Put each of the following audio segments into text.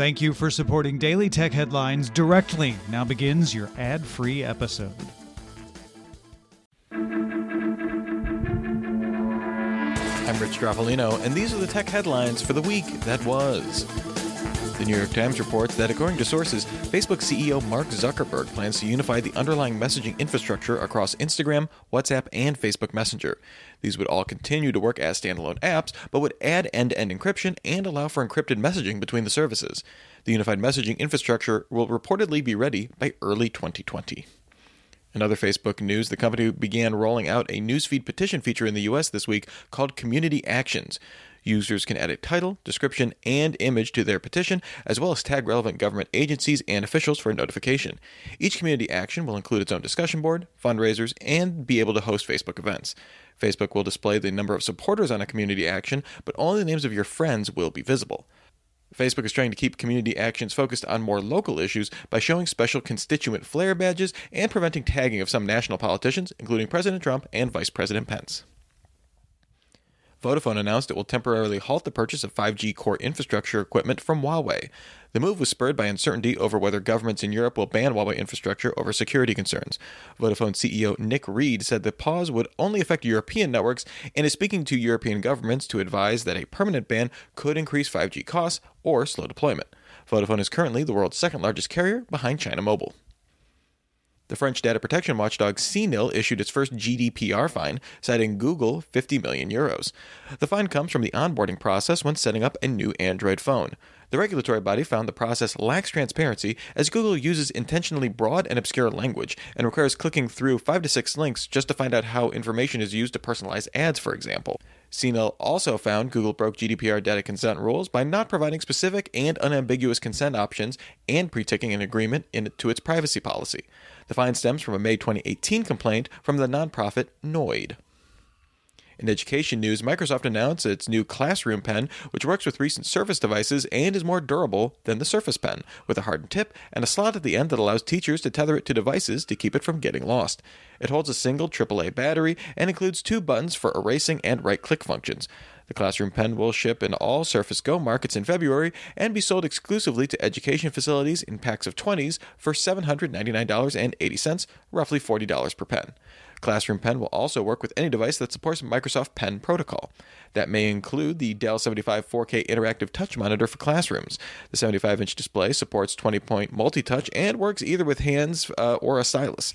Thank you for supporting Daily Tech Headlines directly. Now begins your ad free episode. I'm Rich Stroffolino, and these are the tech headlines for the week that was. The New York Times reports that, according to sources, Facebook CEO Mark Zuckerberg plans to unify the underlying messaging infrastructure across Instagram, WhatsApp, and Facebook Messenger. These would all continue to work as standalone apps, but would add end to end encryption and allow for encrypted messaging between the services. The unified messaging infrastructure will reportedly be ready by early 2020. In other Facebook news, the company began rolling out a newsfeed petition feature in the US this week called Community Actions. Users can a title, description, and image to their petition, as well as tag relevant government agencies and officials for notification. Each community action will include its own discussion board, fundraisers, and be able to host Facebook events. Facebook will display the number of supporters on a community action, but only the names of your friends will be visible. Facebook is trying to keep community actions focused on more local issues by showing special constituent flair badges and preventing tagging of some national politicians, including President Trump and Vice President Pence. Vodafone announced it will temporarily halt the purchase of 5G core infrastructure equipment from Huawei. The move was spurred by uncertainty over whether governments in Europe will ban Huawei infrastructure over security concerns. Vodafone CEO Nick Read said the pause would only affect European networks and is speaking to European governments to advise that a permanent ban could increase 5G costs or slow deployment. Vodafone is currently the world's second largest carrier behind China Mobile. The French data protection watchdog CNIL issued its first GDPR fine, citing Google 50 million euros. The fine comes from the onboarding process when setting up a new Android phone. The regulatory body found the process lacks transparency as Google uses intentionally broad and obscure language and requires clicking through 5 to 6 links just to find out how information is used to personalize ads, for example. CNIL also found Google broke GDPR data consent rules by not providing specific and unambiguous consent options and pre ticking an agreement into its privacy policy. The fine stems from a May 2018 complaint from the nonprofit noyb. In education news, Microsoft announced its new Classroom Pen, which works with recent Surface devices and is more durable than the Surface Pen, with a hardened tip and a slot at the end that allows teachers to tether it to devices to keep it from getting lost. It holds a single AAA battery and includes two buttons for erasing and right click functions. The Classroom Pen will ship in all Surface Go markets in February and be sold exclusively to education facilities in packs of 20s for $799.80, roughly $40 per pen. Classroom Pen will also work with any device that supports Microsoft Pen Protocol. That may include the Dell 75 4K interactive touch monitor for classrooms. The 75 inch display supports 20 point multi touch and works either with hands uh, or a stylus.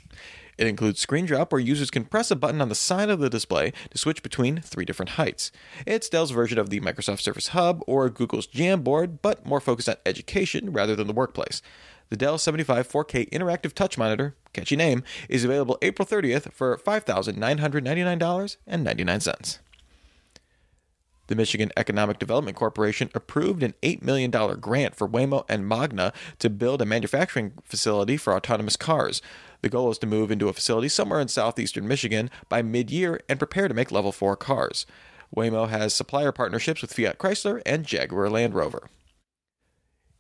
It includes Screen Drop, where users can press a button on the side of the display to switch between three different heights. It's Dell's version of the Microsoft Surface Hub or Google's Jamboard, but more focused on education rather than the workplace. The Dell 75 4K Interactive Touch Monitor, catchy name, is available April 30th for $5,999.99. The Michigan Economic Development Corporation approved an $8 million grant for Waymo and Magna to build a manufacturing facility for autonomous cars. The goal is to move into a facility somewhere in southeastern Michigan by mid year and prepare to make level 4 cars. Waymo has supplier partnerships with Fiat Chrysler and Jaguar Land Rover.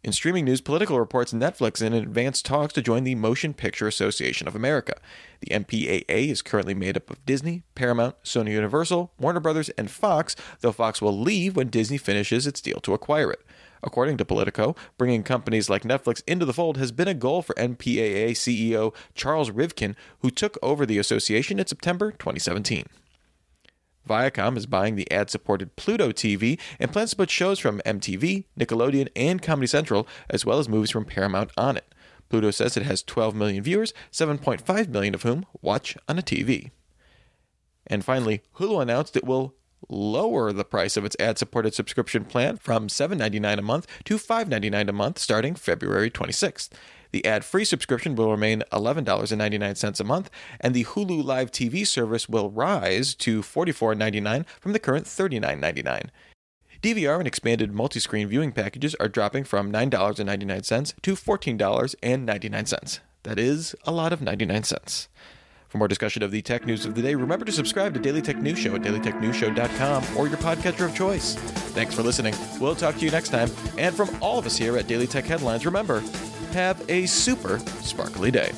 In streaming news, Politico reports Netflix in advanced talks to join the Motion Picture Association of America. The MPAA is currently made up of Disney, Paramount, Sony Universal, Warner Brothers, and Fox, though Fox will leave when Disney finishes its deal to acquire it. According to Politico, bringing companies like Netflix into the fold has been a goal for MPAA CEO Charles Rivkin, who took over the association in September 2017. Viacom is buying the ad supported Pluto TV and plans to put shows from MTV, Nickelodeon, and Comedy Central, as well as movies from Paramount on it. Pluto says it has 12 million viewers, 7.5 million of whom watch on a TV. And finally, Hulu announced it will lower the price of its ad supported subscription plan from $7.99 a month to $5.99 a month starting February 26th. The ad free subscription will remain $11.99 a month, and the Hulu Live TV service will rise to $44.99 from the current $39.99. DVR and expanded multi screen viewing packages are dropping from $9.99 to $14.99. That is a lot of 99 cents. For more discussion of the tech news of the day, remember to subscribe to Daily Tech News Show at dailytechnewsshow.com or your podcatcher of choice. Thanks for listening. We'll talk to you next time. And from all of us here at Daily Tech Headlines, remember, have a super sparkly day.